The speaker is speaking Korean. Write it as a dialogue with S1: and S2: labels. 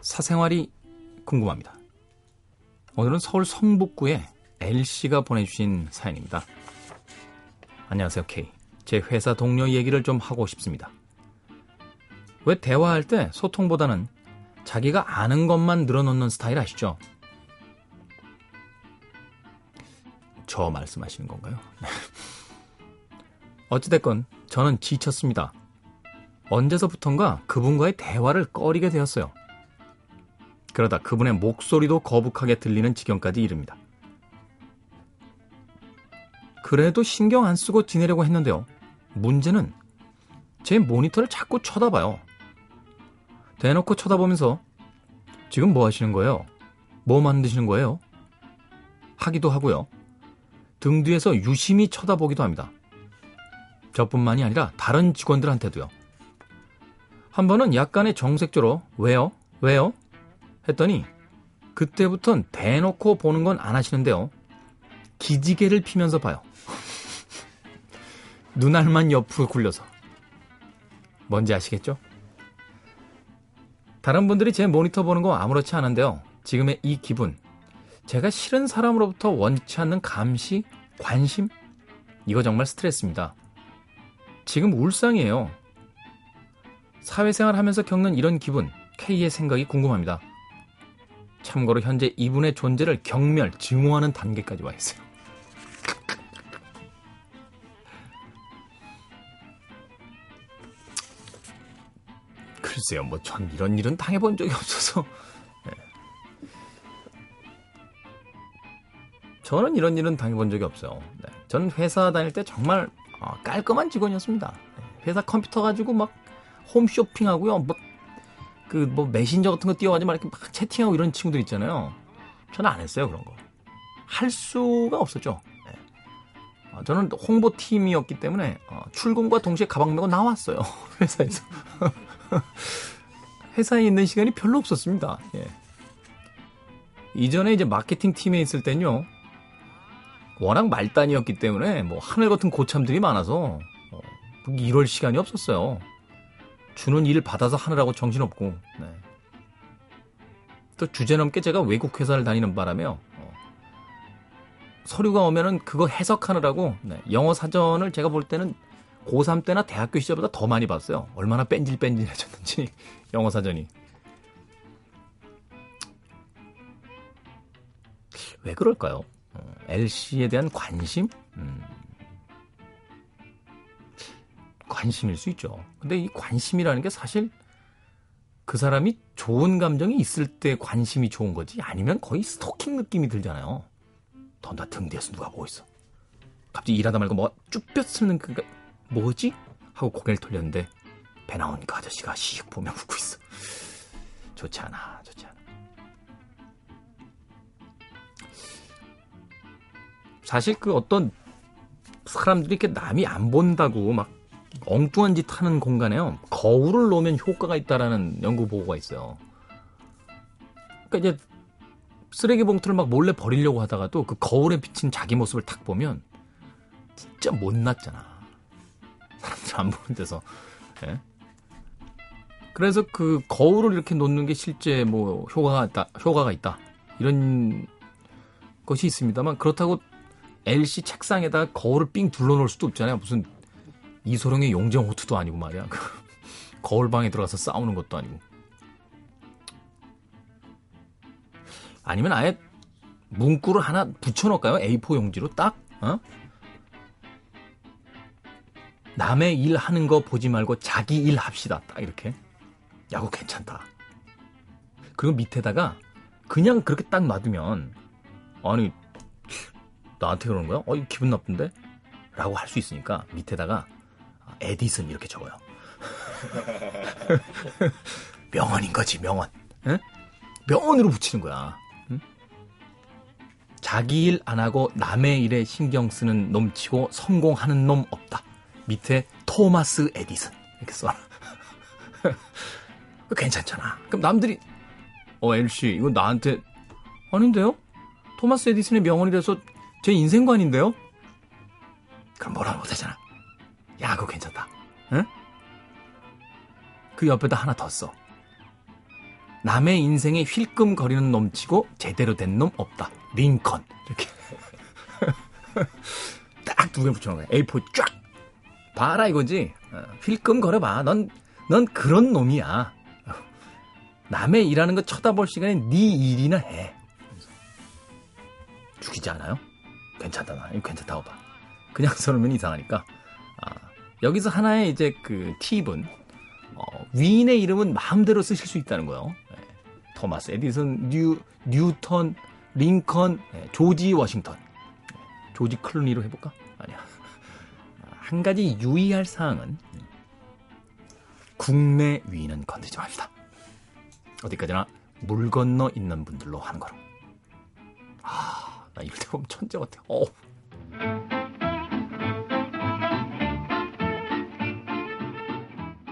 S1: 사생활이 궁금합니다. 오늘은 서울 성북구에 L씨가 보내주신 사연입니다. 안녕하세요, K. 제 회사 동료 얘기를 좀 하고 싶습니다. 왜 대화할 때 소통보다는 자기가 아는 것만 늘어놓는 스타일 아시죠? 저 말씀하시는 건가요? 어찌됐건 저는 지쳤습니다. 언제서부턴가 그분과의 대화를 꺼리게 되었어요. 그러다 그분의 목소리도 거북하게 들리는 지경까지 이릅니다. 그래도 신경 안 쓰고 지내려고 했는데요. 문제는 제 모니터를 자꾸 쳐다봐요. 대놓고 쳐다보면서 지금 뭐 하시는 거예요? 뭐 만드시는 거예요? 하기도 하고요. 등 뒤에서 유심히 쳐다보기도 합니다. 저뿐만이 아니라 다른 직원들한테도요. 한 번은 약간의 정색조로 왜요? 왜요? 했더니 그때부턴 대놓고 보는 건 안 하시는데요. 기지개를 피면서 봐요. 눈알만 옆으로 굴려서. 뭔지 아시겠죠? 다른 분들이 제 모니터 보는 거 아무렇지 않은데요. 지금의 이 기분. 제가 싫은 사람으로부터 원치 않는 감시, 관심? 이거 정말 스트레스입니다. 지금 울상이에요. 사회생활 하면서 겪는 이런 기분, K의 생각이 궁금합니다. 참고로 현재 이분의 존재를 경멸, 증오하는 단계까지 와 있어요. 글쎄요, 뭐 전 이런 일은 당해본 적이 없어서. 네. 저는 이런 일은 당해본 적이 없어요. 네. 저는 회사 다닐 때 정말 어, 깔끔한 직원이었습니다. 네. 회사 컴퓨터 가지고 막 홈쇼핑하고요. 뭐, 그, 뭐, 메신저 같은 거 띄워가지고 막 이렇게 막 채팅하고 이런 친구들 있잖아요. 저는 안 했어요, 그런 거. 할 수가 없었죠. 네. 어, 저는 홍보팀이었기 때문에 어, 출근과 동시에 가방 메고 나왔어요. 회사에서. 회사에 있는 시간이 별로 없었습니다. 예. 이전에 이제 마케팅 팀에 있을 땐요. 워낙 말단이었기 때문에 뭐 하늘 같은 고참들이 많아서 어, 이럴 시간이 없었어요. 주는 일 받아서 하느라고 정신없고 네. 또 주제넘게 제가 외국 회사를 다니는 바람에요. 어, 서류가 오면은 그거 해석하느라고 네, 영어 사전을 제가 볼 때는 고3 때나 대학교 시절보다 더 많이 봤어요. 얼마나 뺀질뺀질해졌는지 영어 사전이. 왜 그럴까요? 어, LC에 대한 관심? 음, 관심일 수 있죠. 근데 이 관심이라는 게 사실 그 사람이 좋은 감정이 있을 때 관심이 좋은 거지 아니면 거의 스토킹 느낌이 들잖아요. 던다 등 뒤에서 누가 보고 있어. 갑자기 일하다 말고 뭐 쭈뼛 쓰는 그 뭐지? 하고 고개를 돌렸는데 배 나온 그 아저씨가 씩 보며 웃고 있어. 좋지 않아, 좋지 않아. 사실 그 어떤 사람들이 이렇게 남이 안 본다고 막 엉뚱한 짓 하는 공간에요. 거울을 놓으면 효과가 있다라는 연구 보고가 있어요. 그러니까 이제 쓰레기 봉투를 막 몰래 버리려고 하다가도 그 거울에 비친 자기 모습을 탁 보면 진짜 못났잖아. 사람들 안 보는 데서. 예? 그래서 그 거울을 이렇게 놓는 게 실제 뭐 효과가 있다, 효과가 있다. 이런 것이 있습니다만 그렇다고 LC 책상에다 거울을 삥 둘러놓을 수도 없잖아요. 무슨 이소룡의 용정호투도 아니고 말이야. 그 거울방에 들어가서 싸우는 것도 아니고. 아니면 아예 문구를 하나 붙여놓을까요? A4 용지로 딱? 어? 남의 일 하는 거 보지 말고 자기 일 합시다. 딱 이렇게. 야 구 괜찮다. 그리고 밑에다가 그냥 그렇게 딱 놔두면 아니 나한테 그러는 거야? 어, 이 기분 나쁜데? 라고 할 수 있으니까 밑에다가 에디슨 이렇게 적어요. 명언인 거지, 명언. 응? 명언으로 붙이는 거야. 응? 자기 일 안 하고 남의 일에 신경 쓰는 놈 치고 성공하는 놈 없다. 밑에 토마스 에디슨 이렇게 써라. 괜찮잖아. 그럼 남들이 어 LC 이거 나한테 아닌데요? 토마스 에디슨의 명언이라서 제 인생관인데요? 그럼 뭐라 못하잖아. 야, 그거 괜찮다. 응? 그 옆에다 하나 더 써. 남의 인생에 힐끔거리는 놈치고 제대로 된 놈 없다. 링컨. 이렇게. 딱 두 개 붙여놓은 거야. A4 쫙. 봐라 이거지. 어, 힐끔거려봐. 넌, 넌 그런 놈이야. 남의 일하는 거 쳐다볼 시간에 네 일이나 해. 죽이지 않아요? 괜찮다 나. 이거 괜찮다고 봐. 그냥 써놓으면 이상하니까. 아, 여기서 하나의 이제 그 팁은 어, 위인의 이름은 마음대로 쓰실 수 있다는 거예요. 네. 토마스 에디슨, 뉴 뉴턴, 링컨, 네. 조지 워싱턴. 네. 조지 클루니로 해볼까? 아니야. 한 가지 유의할 사항은 국내 위인은 건드리지 맙시다. 어디까지나 물 건너 있는 분들로 하는 거로. 아, 나 이럴 때 보면 천재 같아. 어